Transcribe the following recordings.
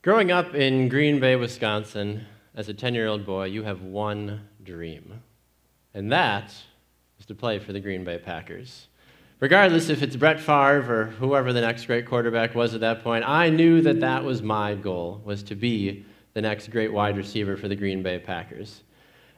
Growing up in Green Bay, Wisconsin, as a 10 year old boy, you have one dream, and that is to play for the Green Bay Packers. Regardless if it's Brett Favre or whoever the next great quarterback was at that point, I knew that that was my goal, was to be the next great wide receiver for the Green Bay Packers.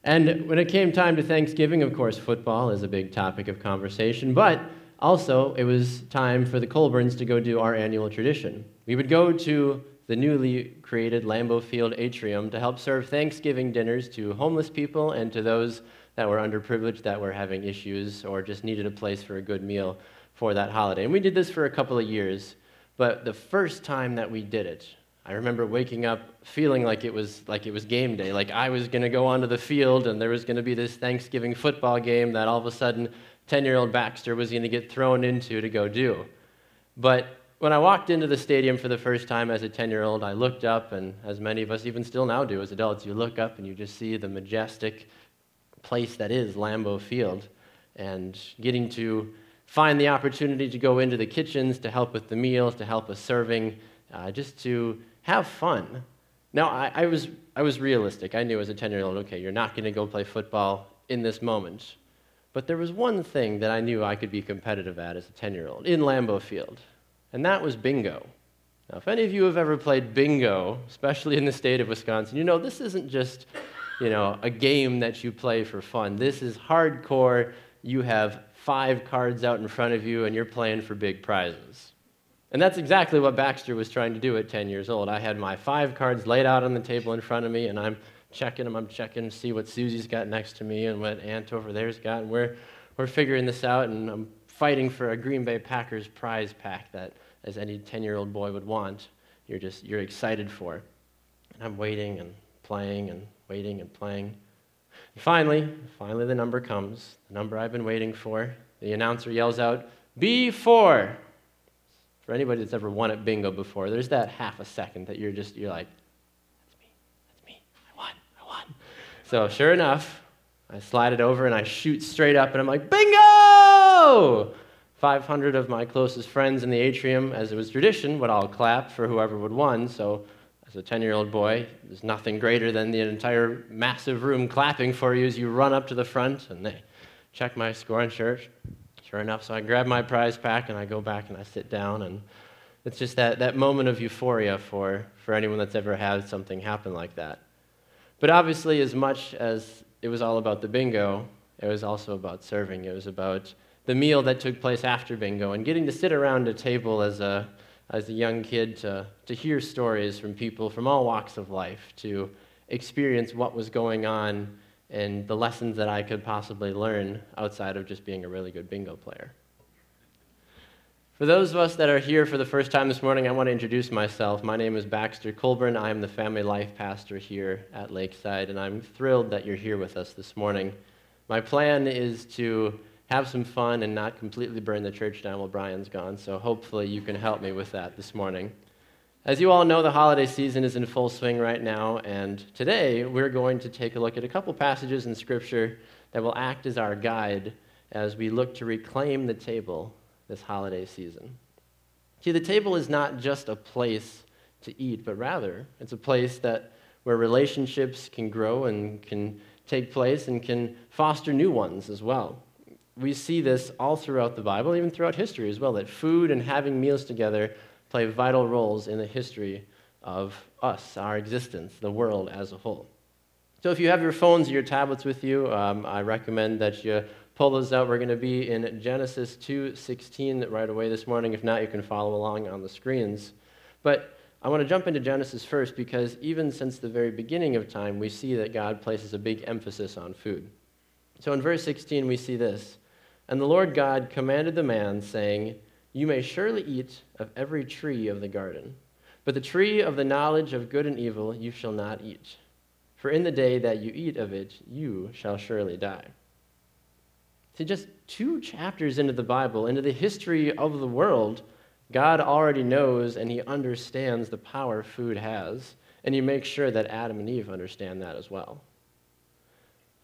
And when it came time to Thanksgiving, of course, football is a big topic of conversation, but also it was time for the Colburns to go do our annual tradition. We would go to the newly created Lambeau Field atrium to help serve Thanksgiving dinners to homeless people and to those that were underprivileged that were having issues or just needed a place for a good meal for that holiday. And we did this for a couple of years, but the first time that we did it, I remember waking up feeling like it was like it was game day, like I was going to go onto the field and there was going to be this Thanksgiving football game that all of a sudden 10-year-old Baxter was going to get thrown into to go do. But when I walked into the stadium for the first time as a 10 year old, I looked up, and as many of us even still now do as adults, you look up and you just see the majestic place that is Lambeau Field. And getting to find the opportunity to go into the kitchens to help with the meals, to help with serving, uh, just to have fun. Now, I, I, was, I was realistic. I knew as a 10 year old, okay, you're not going to go play football in this moment. But there was one thing that I knew I could be competitive at as a 10 year old in Lambeau Field and that was bingo. Now, if any of you have ever played bingo, especially in the state of Wisconsin, you know this isn't just you know, a game that you play for fun. This is hardcore. You have five cards out in front of you, and you're playing for big prizes. And that's exactly what Baxter was trying to do at 10 years old. I had my five cards laid out on the table in front of me, and I'm checking them. I'm checking to see what Susie's got next to me and what Aunt over there's got. And we're, we're figuring this out, and I'm fighting for a Green Bay Packers prize pack that, as any 10 year old boy would want, you're just you're excited for. And I'm waiting and playing and waiting and playing. And finally, finally the number comes, the number I've been waiting for. The announcer yells out, B4. For anybody that's ever won at bingo before, there's that half a second that you're just, you're like, that's me, that's me, I won, I won. So sure enough, I slide it over and I shoot straight up and I'm like, bingo! 500 of my closest friends in the atrium, as it was tradition, would all clap for whoever would win. So, as a 10 year old boy, there's nothing greater than the entire massive room clapping for you as you run up to the front and they check my score and sure, sure enough. So, I grab my prize pack and I go back and I sit down. And it's just that, that moment of euphoria for, for anyone that's ever had something happen like that. But obviously, as much as it was all about the bingo, it was also about serving. It was about the meal that took place after bingo and getting to sit around a table as a, as a young kid to, to hear stories from people from all walks of life, to experience what was going on and the lessons that I could possibly learn outside of just being a really good bingo player. For those of us that are here for the first time this morning, I want to introduce myself. My name is Baxter Colburn. I am the family life pastor here at Lakeside, and I'm thrilled that you're here with us this morning. My plan is to have some fun and not completely burn the church down while Brian's gone, so hopefully you can help me with that this morning. As you all know, the holiday season is in full swing right now, and today we're going to take a look at a couple passages in Scripture that will act as our guide as we look to reclaim the table this holiday season. See, the table is not just a place to eat, but rather it's a place that where relationships can grow and can take place and can foster new ones as well. We see this all throughout the Bible, even throughout history as well, that food and having meals together play vital roles in the history of us, our existence, the world as a whole. So if you have your phones or your tablets with you, um, I recommend that you pull those out. We're going to be in Genesis 2:16 right away this morning. If not, you can follow along on the screens. But I want to jump into Genesis first because even since the very beginning of time, we see that God places a big emphasis on food. So in verse 16, we see this. And the Lord God commanded the man, saying, You may surely eat of every tree of the garden, but the tree of the knowledge of good and evil you shall not eat. For in the day that you eat of it, you shall surely die. See, just two chapters into the Bible, into the history of the world, God already knows and he understands the power food has, and he makes sure that Adam and Eve understand that as well.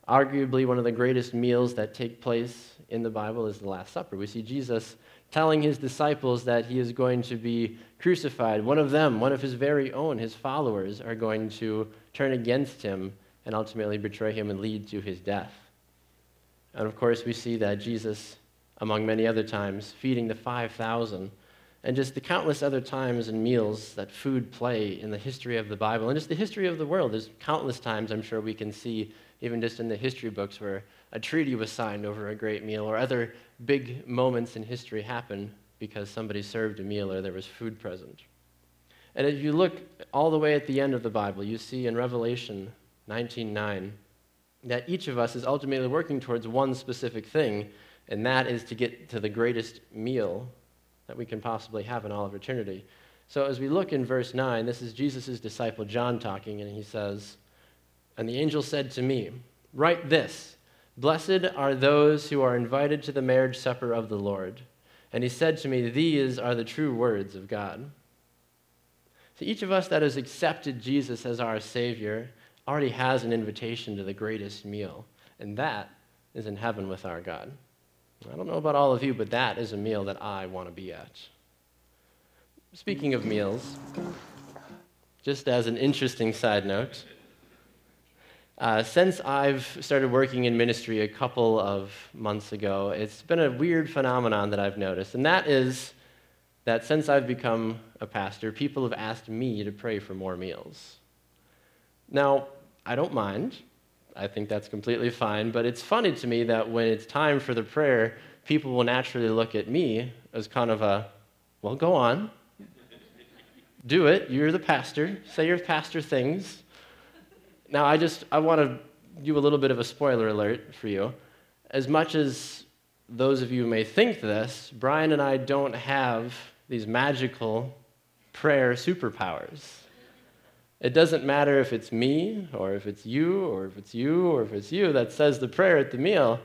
Arguably, one of the greatest meals that take place in the Bible is the Last Supper. We see Jesus telling his disciples that he is going to be crucified. One of them, one of his very own, his followers, are going to turn against him and ultimately betray him and lead to his death. And of course, we see that Jesus, among many other times, feeding the 5,000, and just the countless other times and meals that food play in the history of the Bible and just the history of the world. There's countless times I'm sure we can see, even just in the history books, where a treaty was signed over a great meal, or other big moments in history happen because somebody served a meal or there was food present. And if you look all the way at the end of the Bible, you see in Revelation 19:9 that each of us is ultimately working towards one specific thing, and that is to get to the greatest meal that we can possibly have in all of eternity. So as we look in verse 9, this is Jesus' disciple John talking, and he says, And the angel said to me, Write this Blessed are those who are invited to the marriage supper of the Lord. And he said to me, These are the true words of God. So each of us that has accepted Jesus as our Savior already has an invitation to the greatest meal, and that is in heaven with our God. I don't know about all of you, but that is a meal that I want to be at. Speaking of meals, just as an interesting side note, uh, since I've started working in ministry a couple of months ago, it's been a weird phenomenon that I've noticed, and that is that since I've become a pastor, people have asked me to pray for more meals. Now, I don't mind. I think that's completely fine, but it's funny to me that when it's time for the prayer, people will naturally look at me as kind of a, well, go on. Do it. You're the pastor. Say your pastor things. Now, I just I want to do a little bit of a spoiler alert for you. As much as those of you may think this, Brian and I don't have these magical prayer superpowers. It doesn't matter if it's me, or if it's you, or if it's you, or if it's you that says the prayer at the meal.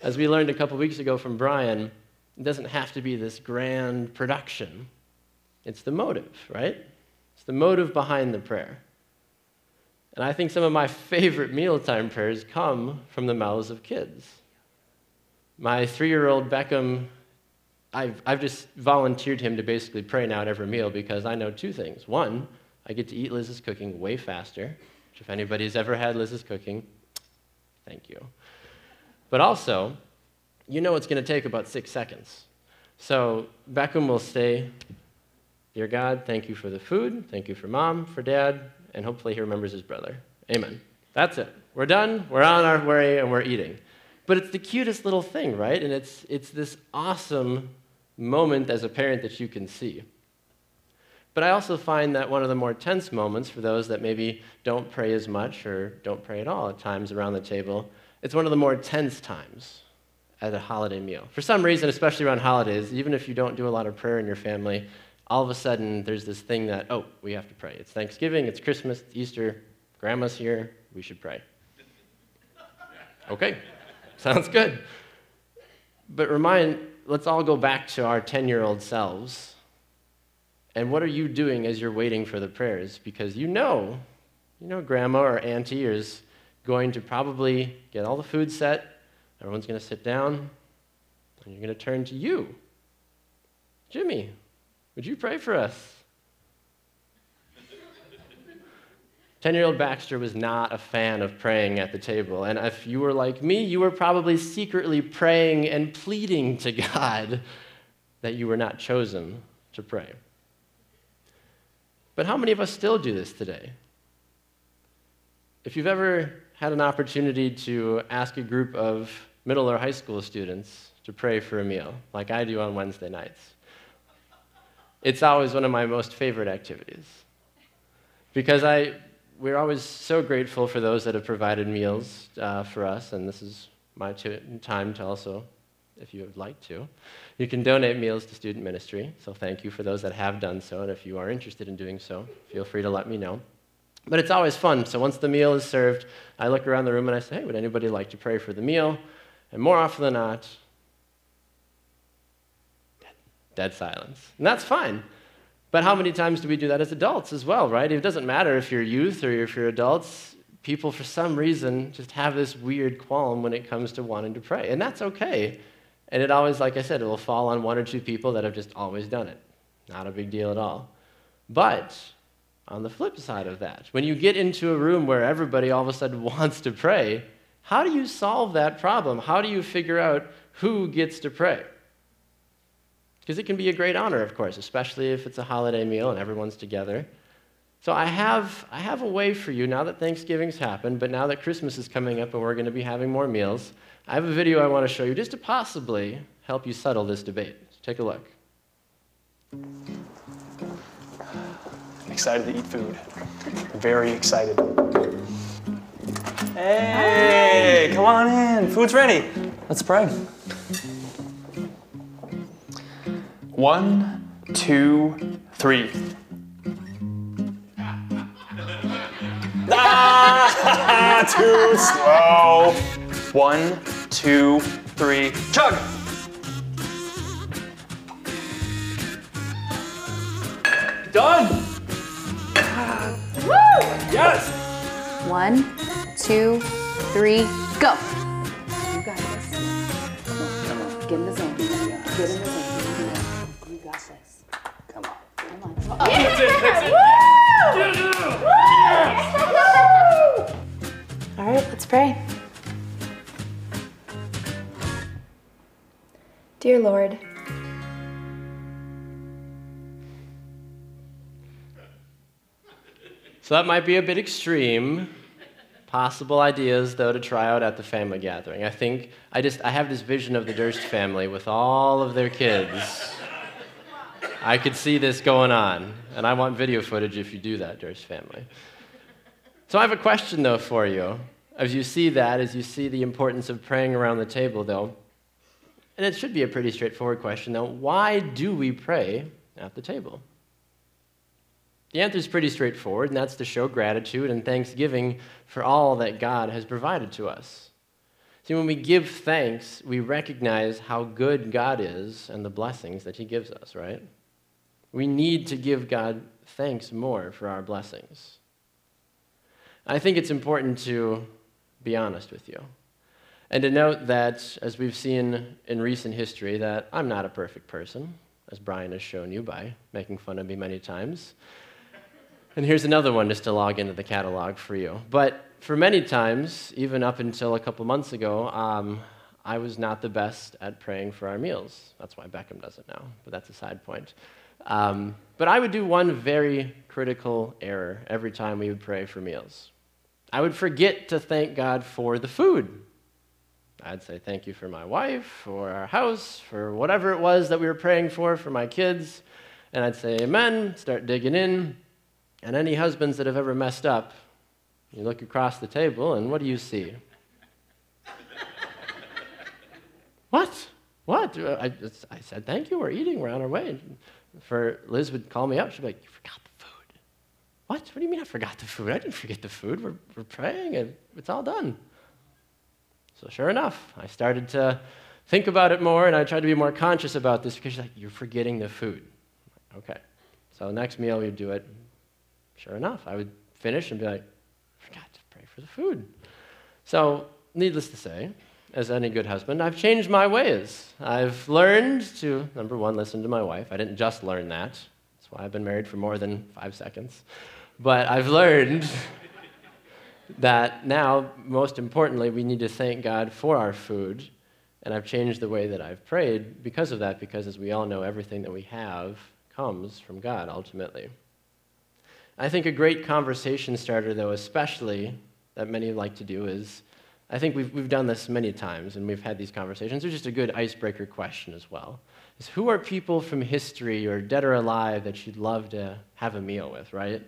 As we learned a couple weeks ago from Brian, it doesn't have to be this grand production. It's the motive, right? It's the motive behind the prayer. And I think some of my favorite mealtime prayers come from the mouths of kids. My three year old Beckham, I've, I've just volunteered him to basically pray now at every meal because I know two things. One, I get to eat Liz's cooking way faster, which, if anybody's ever had Liz's cooking, thank you. But also, you know it's going to take about six seconds. So Beckham will say, Dear God, thank you for the food. Thank you for mom, for dad, and hopefully he remembers his brother. Amen. That's it. We're done. We're on our way and we're eating. But it's the cutest little thing, right? And it's, it's this awesome moment as a parent that you can see. But I also find that one of the more tense moments for those that maybe don't pray as much or don't pray at all at times around the table, it's one of the more tense times at a holiday meal. For some reason, especially around holidays, even if you don't do a lot of prayer in your family, all of a sudden there's this thing that, oh, we have to pray. It's Thanksgiving, it's Christmas, it's Easter, grandma's here, we should pray. Okay, sounds good. But remind, let's all go back to our 10 year old selves. And what are you doing as you're waiting for the prayers? Because you know, you know, grandma or auntie is going to probably get all the food set, everyone's going to sit down, and you're going to turn to you. Jimmy, would you pray for us? 10 year old Baxter was not a fan of praying at the table. And if you were like me, you were probably secretly praying and pleading to God that you were not chosen to pray. But how many of us still do this today? If you've ever had an opportunity to ask a group of middle or high school students to pray for a meal, like I do on Wednesday nights, it's always one of my most favorite activities. Because I, we're always so grateful for those that have provided meals uh, for us, and this is my t- time to also, if you would like to, you can donate meals to student ministry. So thank you for those that have done so, and if you are interested in doing so, feel free to let me know. But it's always fun. So once the meal is served, I look around the room and I say, hey, would anybody like to pray for the meal? And more often than not, dead silence. And that's fine. But how many times do we do that as adults as well, right? It doesn't matter if you're youth or if you're adults. People, for some reason, just have this weird qualm when it comes to wanting to pray. And that's okay. And it always, like I said, it will fall on one or two people that have just always done it. Not a big deal at all. But on the flip side of that, when you get into a room where everybody all of a sudden wants to pray, how do you solve that problem? How do you figure out who gets to pray? Because it can be a great honor, of course, especially if it's a holiday meal and everyone's together. So I have, I have a way for you now that Thanksgiving's happened, but now that Christmas is coming up and we're going to be having more meals. I have a video I want to show you just to possibly help you settle this debate. Take a look. I'm excited to eat food. Very excited. Hey, come on in. Food's ready. Let's pray. One, two, three. Ah, too slow. One, two, three, chug. Done. Woo! Yes. One, two, three, go. Come on. All right, let's pray. Dear Lord, So that might be a bit extreme. Possible ideas, though, to try out at the family gathering. I think I just I have this vision of the Durst family with all of their kids. I could see this going on, and I want video footage if you do that, Durst family. So I have a question though for you. As you see that, as you see the importance of praying around the table, though, and it should be a pretty straightforward question though. Why do we pray at the table? The answer is pretty straightforward, and that's to show gratitude and thanksgiving for all that God has provided to us. See, when we give thanks, we recognize how good God is and the blessings that He gives us, right? We need to give God thanks more for our blessings. I think it's important to be honest with you and to note that, as we've seen in recent history, that I'm not a perfect person, as Brian has shown you by making fun of me many times. And here's another one just to log into the catalog for you. But for many times, even up until a couple months ago, um, I was not the best at praying for our meals. That's why Beckham does it now, but that's a side point. Um, but I would do one very critical error every time we would pray for meals. I would forget to thank God for the food. I'd say thank you for my wife, for our house, for whatever it was that we were praying for, for my kids. And I'd say amen, start digging in. And any husbands that have ever messed up, you look across the table and what do you see? what? What? I, I said, thank you, we're eating, we're on our way. For Liz would call me up, she'd be like, you forgot the food. What? What do you mean I forgot the food? I didn't forget the food. We're, we're praying and it's all done. So sure enough, I started to think about it more and I tried to be more conscious about this because she's like, you're forgetting the food. Okay. So next meal we'd do it sure enough, I would finish and be like, forgot to pray for the food. So, needless to say, as any good husband, I've changed my ways. I've learned to, number one, listen to my wife. I didn't just learn that. That's why I've been married for more than five seconds. But I've learned that now, most importantly, we need to thank God for our food. And I've changed the way that I've prayed because of that, because as we all know, everything that we have comes from God ultimately. I think a great conversation starter, though, especially that many like to do, is I think we've, we've done this many times and we've had these conversations. It's just a good icebreaker question as well. Is who are people from history or dead or alive that you'd love to have a meal with, right?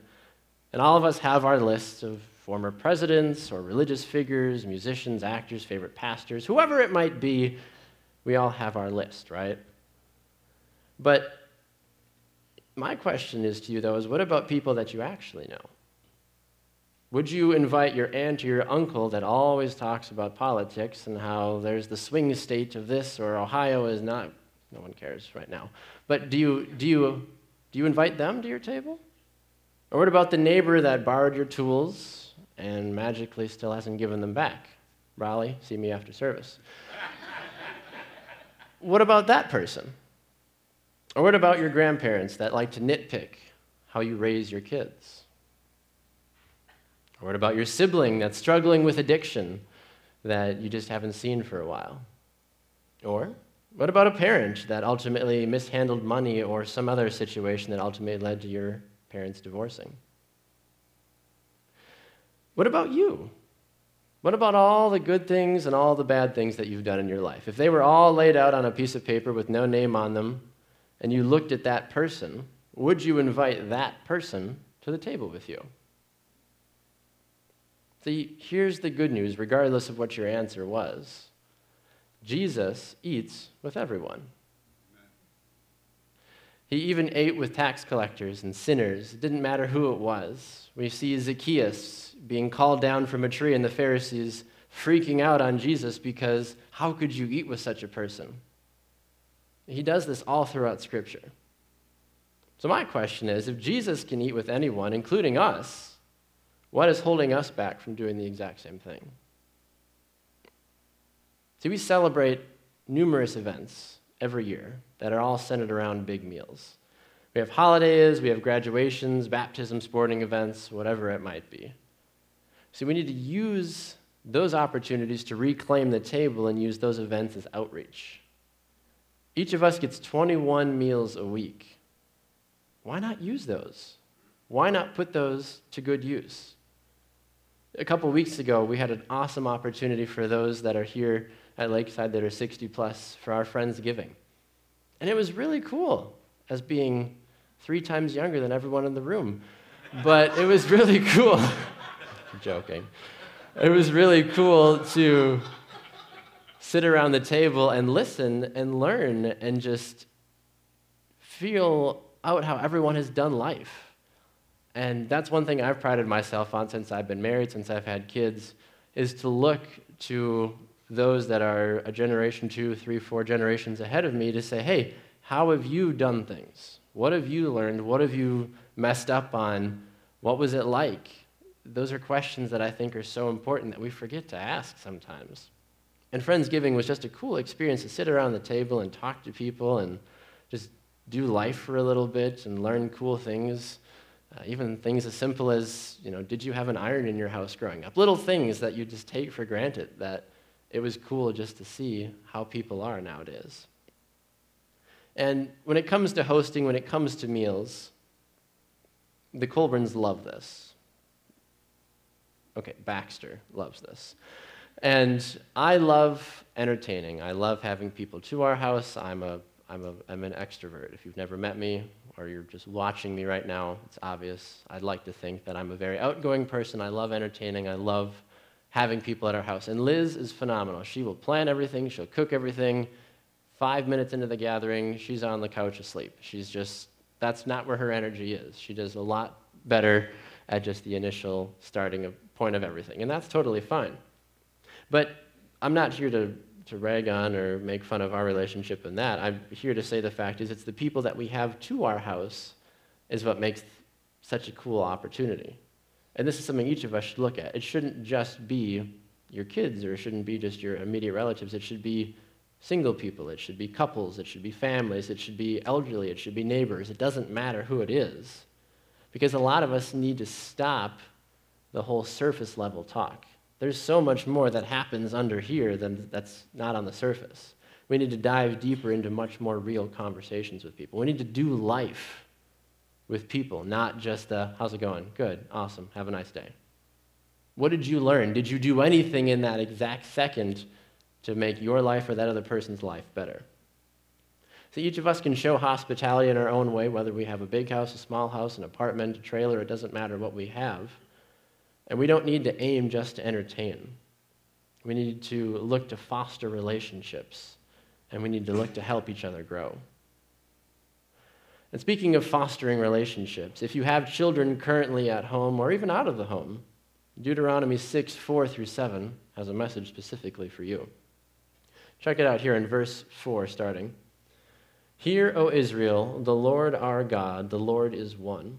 And all of us have our lists of former presidents or religious figures, musicians, actors, favorite pastors, whoever it might be, we all have our list, right? But my question is to you, though, is what about people that you actually know? Would you invite your aunt or your uncle that always talks about politics and how there's the swing state of this or Ohio is not, no one cares right now. But do you, do you, do you invite them to your table? Or what about the neighbor that borrowed your tools and magically still hasn't given them back? Raleigh, see me after service. what about that person? Or what about your grandparents that like to nitpick how you raise your kids? Or what about your sibling that's struggling with addiction that you just haven't seen for a while? Or what about a parent that ultimately mishandled money or some other situation that ultimately led to your parents divorcing? What about you? What about all the good things and all the bad things that you've done in your life? If they were all laid out on a piece of paper with no name on them, and you looked at that person, would you invite that person to the table with you? See, here's the good news, regardless of what your answer was Jesus eats with everyone. He even ate with tax collectors and sinners. It didn't matter who it was. We see Zacchaeus being called down from a tree, and the Pharisees freaking out on Jesus because how could you eat with such a person? He does this all throughout Scripture. So, my question is if Jesus can eat with anyone, including us, what is holding us back from doing the exact same thing? See, we celebrate numerous events every year that are all centered around big meals. We have holidays, we have graduations, baptism, sporting events, whatever it might be. See, we need to use those opportunities to reclaim the table and use those events as outreach. Each of us gets 21 meals a week. Why not use those? Why not put those to good use? A couple weeks ago, we had an awesome opportunity for those that are here at Lakeside that are 60 plus for our Friends Giving. And it was really cool as being three times younger than everyone in the room. But it was really cool. Joking. It was really cool to sit around the table and listen and learn and just feel out how everyone has done life. And that's one thing I've prided myself on since I've been married, since I've had kids, is to look to those that are a generation, two, three, four generations ahead of me to say, hey, how have you done things? What have you learned? What have you messed up on? What was it like? Those are questions that I think are so important that we forget to ask sometimes. And Friendsgiving was just a cool experience to sit around the table and talk to people and just do life for a little bit and learn cool things. Uh, even things as simple as, you know, did you have an iron in your house growing up? Little things that you just take for granted that it was cool just to see how people are nowadays. And when it comes to hosting, when it comes to meals, the Colburns love this. Okay, Baxter loves this. And I love entertaining. I love having people to our house. I'm, a, I'm, a, I'm an extrovert. If you've never met me or you're just watching me right now, it's obvious. I'd like to think that I'm a very outgoing person. I love entertaining. I love having people at our house. And Liz is phenomenal. She will plan everything, she'll cook everything. Five minutes into the gathering, she's on the couch asleep. She's just, that's not where her energy is. She does a lot better at just the initial starting point of everything. And that's totally fine. But I'm not here to, to rag on or make fun of our relationship in that. I'm here to say the fact is it's the people that we have to our house is what makes such a cool opportunity. And this is something each of us should look at. It shouldn't just be your kids or it shouldn't be just your immediate relatives. It should be single people, it should be couples, it should be families, it should be elderly, it should be neighbors. It doesn't matter who it is. Because a lot of us need to stop the whole surface level talk. There's so much more that happens under here than that's not on the surface. We need to dive deeper into much more real conversations with people. We need to do life with people, not just how's it going? Good, awesome, have a nice day. What did you learn? Did you do anything in that exact second to make your life or that other person's life better? So each of us can show hospitality in our own way, whether we have a big house, a small house, an apartment, a trailer, it doesn't matter what we have. And we don't need to aim just to entertain. We need to look to foster relationships, and we need to look to help each other grow. And speaking of fostering relationships, if you have children currently at home or even out of the home, Deuteronomy 6, 4 through 7 has a message specifically for you. Check it out here in verse 4, starting. Hear, O Israel, the Lord our God, the Lord is one.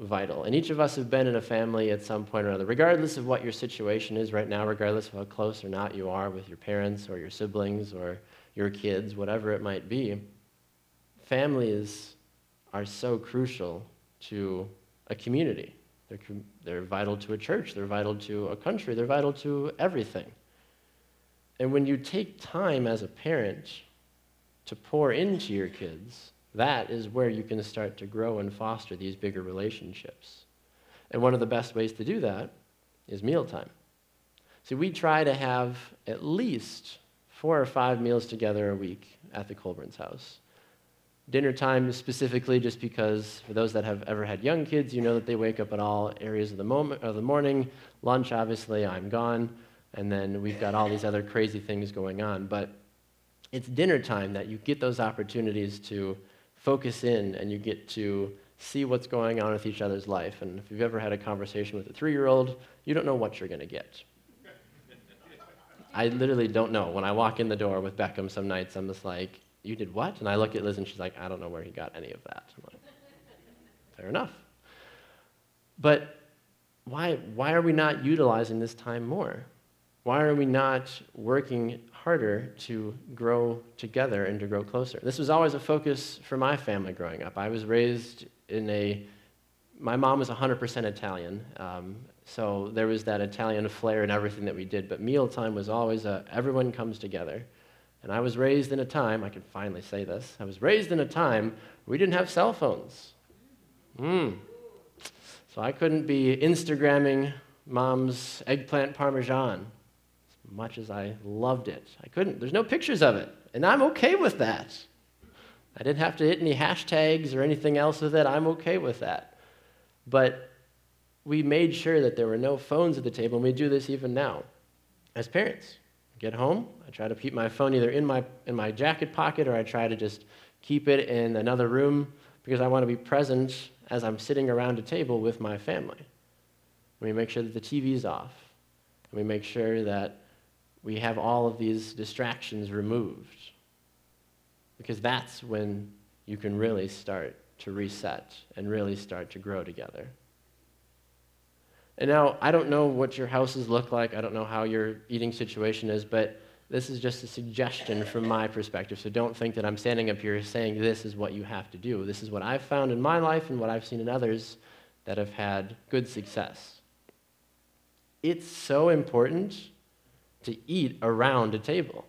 vital. And each of us have been in a family at some point or other, regardless of what your situation is right now, regardless of how close or not you are with your parents or your siblings or your kids, whatever it might be. Families are so crucial to a community. They're, they're vital to a church, they're vital to a country, they're vital to everything. And when you take time as a parent to pour into your kids, that is where you can start to grow and foster these bigger relationships. And one of the best ways to do that is mealtime. See, we try to have at least four or five meals together a week at the Colburn's house. Dinner time specifically, just because for those that have ever had young kids, you know that they wake up at all areas of the, moment, of the morning. Lunch, obviously, I'm gone. And then we've got all these other crazy things going on. But it's dinner time that you get those opportunities to focus in and you get to see what's going on with each other's life. And if you've ever had a conversation with a three year old, you don't know what you're going to get. I literally don't know. When I walk in the door with Beckham some nights, I'm just like, You did what? And I look at Liz and she's like, I don't know where he got any of that. I'm like, Fair enough. But why, why are we not utilizing this time more? Why are we not working harder to grow together and to grow closer. This was always a focus for my family growing up. I was raised in a, my mom was 100% Italian, um, so there was that Italian flair in everything that we did, but mealtime was always a, everyone comes together. And I was raised in a time, I can finally say this, I was raised in a time we didn't have cell phones. Mm. So I couldn't be Instagramming mom's eggplant parmesan much as I loved it. I couldn't, there's no pictures of it, and I'm okay with that. I didn't have to hit any hashtags or anything else with it. I'm okay with that. But we made sure that there were no phones at the table, and we do this even now as parents. Get home, I try to keep my phone either in my, in my jacket pocket or I try to just keep it in another room because I want to be present as I'm sitting around a table with my family. We make sure that the TV's off. We make sure that we have all of these distractions removed. Because that's when you can really start to reset and really start to grow together. And now, I don't know what your houses look like, I don't know how your eating situation is, but this is just a suggestion from my perspective. So don't think that I'm standing up here saying this is what you have to do. This is what I've found in my life and what I've seen in others that have had good success. It's so important to eat around a table.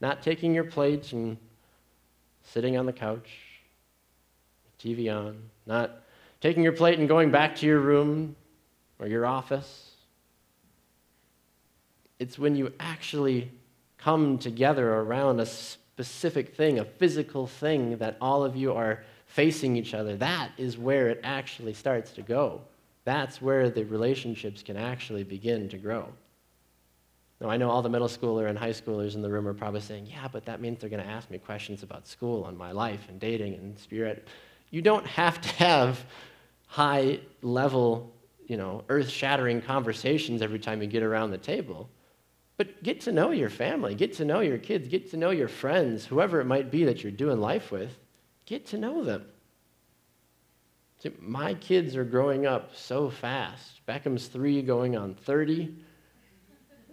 Not taking your plates and sitting on the couch, TV on, not taking your plate and going back to your room or your office. It's when you actually come together around a specific thing, a physical thing that all of you are facing each other. That is where it actually starts to go. That's where the relationships can actually begin to grow. Now, I know all the middle schooler and high schoolers in the room are probably saying, yeah, but that means they're going to ask me questions about school and my life and dating and spirit. You don't have to have high level, you know, earth shattering conversations every time you get around the table. But get to know your family, get to know your kids, get to know your friends, whoever it might be that you're doing life with, get to know them. See, my kids are growing up so fast. Beckham's three going on 30.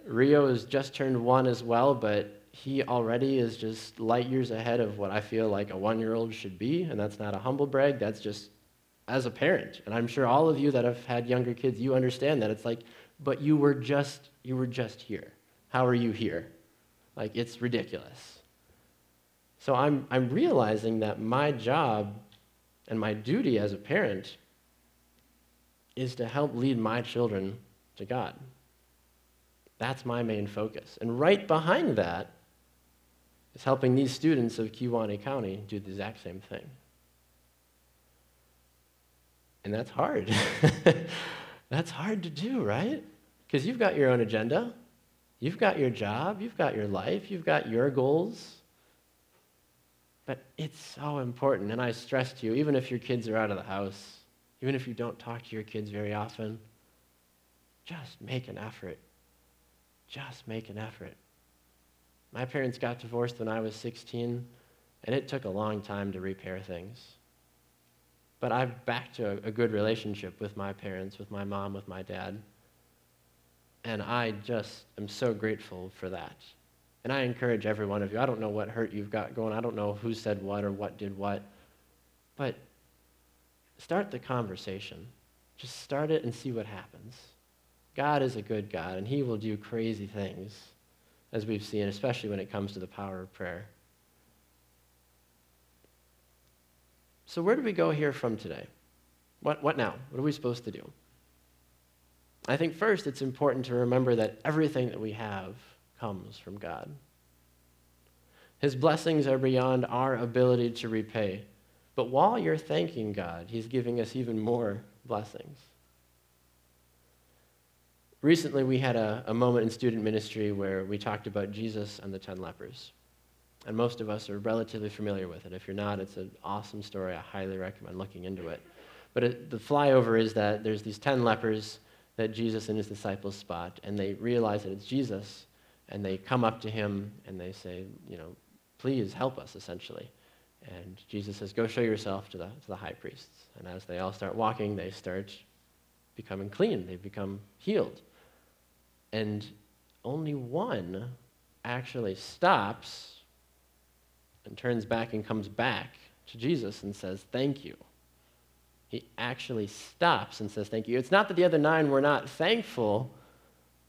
Rio has just turned one as well, but he already is just light years ahead of what I feel like a one year old should be. And that's not a humble brag, that's just as a parent. And I'm sure all of you that have had younger kids, you understand that. It's like, but you were just, you were just here. How are you here? Like, it's ridiculous. So I'm, I'm realizing that my job and my duty as a parent is to help lead my children to God. That's my main focus. And right behind that is helping these students of Kewaunee County do the exact same thing. And that's hard. that's hard to do, right? Because you've got your own agenda, you've got your job, you've got your life, you've got your goals. But it's so important, and I stress to you, even if your kids are out of the house, even if you don't talk to your kids very often, just make an effort. Just make an effort. My parents got divorced when I was 16, and it took a long time to repair things. But I'm back to a, a good relationship with my parents, with my mom, with my dad. And I just am so grateful for that. And I encourage every one of you. I don't know what hurt you've got going. I don't know who said what or what did what. But start the conversation. Just start it and see what happens. God is a good God, and He will do crazy things, as we've seen, especially when it comes to the power of prayer. So, where do we go here from today? What, what now? What are we supposed to do? I think first it's important to remember that everything that we have comes from God. His blessings are beyond our ability to repay. But while you're thanking God, He's giving us even more blessings. Recently, we had a, a moment in student ministry where we talked about Jesus and the ten lepers. And most of us are relatively familiar with it. If you're not, it's an awesome story. I highly recommend looking into it. But it, the flyover is that there's these ten lepers that Jesus and his disciples spot, and they realize that it's Jesus, and they come up to him and they say, you know, please help us, essentially. And Jesus says, go show yourself to the, to the high priests. And as they all start walking, they start becoming clean, they become healed. And only one actually stops and turns back and comes back to Jesus and says, Thank you. He actually stops and says, Thank you. It's not that the other nine were not thankful,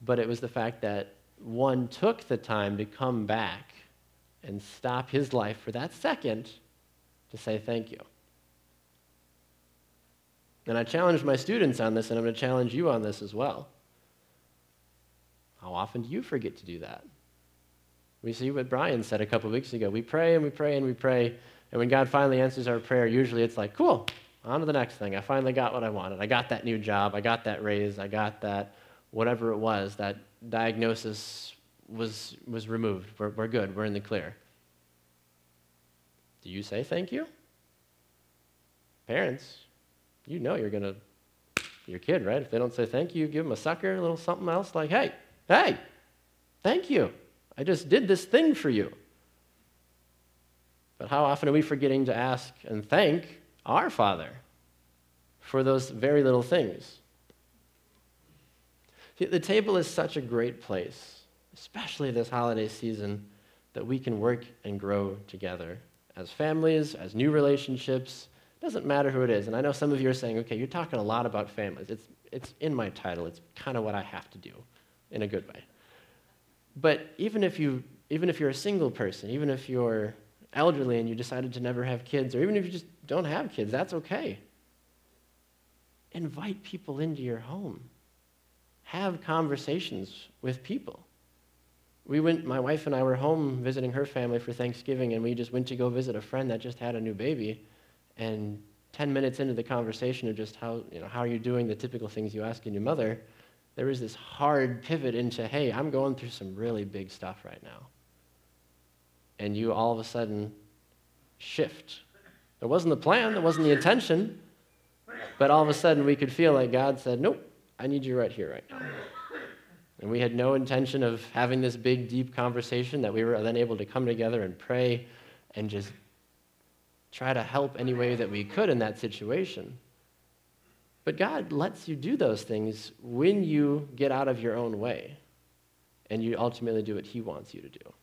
but it was the fact that one took the time to come back and stop his life for that second to say thank you. And I challenge my students on this, and I'm going to challenge you on this as well. How often do you forget to do that? We see what Brian said a couple weeks ago. We pray and we pray and we pray, and when God finally answers our prayer, usually it's like, cool, on to the next thing. I finally got what I wanted. I got that new job. I got that raise. I got that whatever it was. That diagnosis was, was removed. We're, we're good. We're in the clear. Do you say thank you? Parents, you know you're going to, your kid, right? If they don't say thank you, give them a sucker, a little something else like, hey, hey, thank you. I just did this thing for you. But how often are we forgetting to ask and thank our Father for those very little things? The table is such a great place, especially this holiday season, that we can work and grow together as families, as new relationships. It doesn't matter who it is. And I know some of you are saying, okay, you're talking a lot about families. It's, it's in my title, it's kind of what I have to do in a good way. But even if, you, even if you're a single person, even if you're elderly and you decided to never have kids, or even if you just don't have kids, that's okay. Invite people into your home. Have conversations with people. We went, my wife and I were home visiting her family for Thanksgiving, and we just went to go visit a friend that just had a new baby. And 10 minutes into the conversation of just how, you know, how are you doing, the typical things you ask in your mother, there was this hard pivot into, hey, I'm going through some really big stuff right now. And you all of a sudden shift. It wasn't the plan, it wasn't the intention, but all of a sudden we could feel like God said, nope, I need you right here, right now. And we had no intention of having this big, deep conversation that we were then able to come together and pray and just try to help any way that we could in that situation. But God lets you do those things when you get out of your own way and you ultimately do what He wants you to do.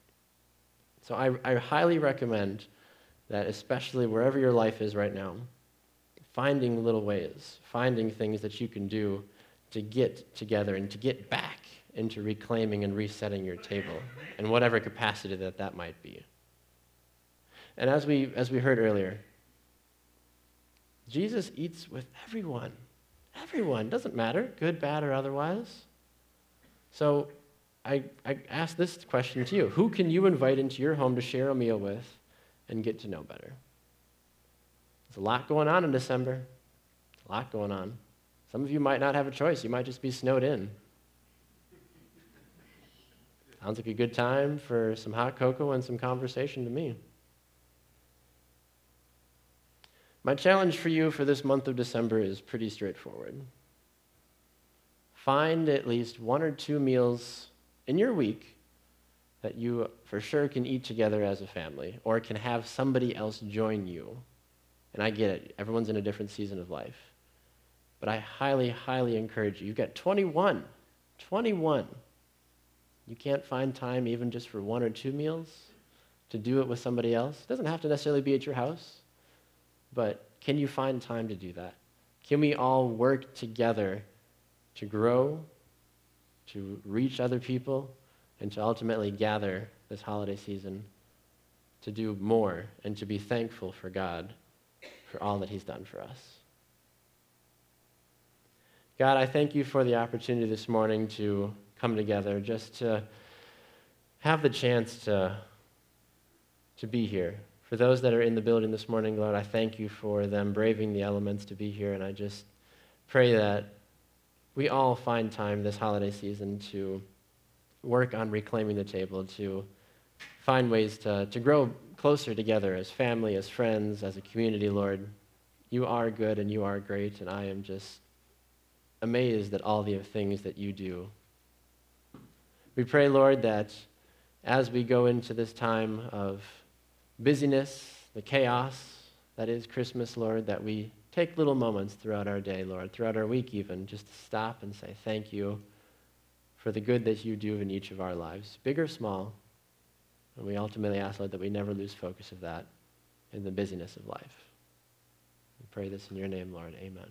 So I, I highly recommend that, especially wherever your life is right now, finding little ways, finding things that you can do to get together and to get back into reclaiming and resetting your table in whatever capacity that that might be. And as we, as we heard earlier, Jesus eats with everyone. Everyone, doesn't matter, good, bad, or otherwise. So I, I ask this question to you Who can you invite into your home to share a meal with and get to know better? There's a lot going on in December, a lot going on. Some of you might not have a choice, you might just be snowed in. Sounds like a good time for some hot cocoa and some conversation to me. My challenge for you for this month of December is pretty straightforward. Find at least one or two meals in your week that you for sure can eat together as a family or can have somebody else join you. And I get it, everyone's in a different season of life. But I highly, highly encourage you. You've got 21. 21. You can't find time even just for one or two meals to do it with somebody else. It doesn't have to necessarily be at your house, but can you find time to do that? Can we all work together to grow, to reach other people, and to ultimately gather this holiday season to do more and to be thankful for God for all that He's done for us? God, I thank you for the opportunity this morning to come together, just to have the chance to, to be here. For those that are in the building this morning, Lord, I thank you for them braving the elements to be here, and I just pray that we all find time this holiday season to work on reclaiming the table, to find ways to, to grow closer together as family, as friends, as a community, Lord. You are good and you are great, and I am just amazed at all the things that you do. We pray, Lord, that as we go into this time of busyness, the chaos that is Christmas, Lord, that we take little moments throughout our day, Lord, throughout our week even, just to stop and say thank you for the good that you do in each of our lives, big or small. And we ultimately ask, Lord, that we never lose focus of that in the busyness of life. We pray this in your name, Lord. Amen.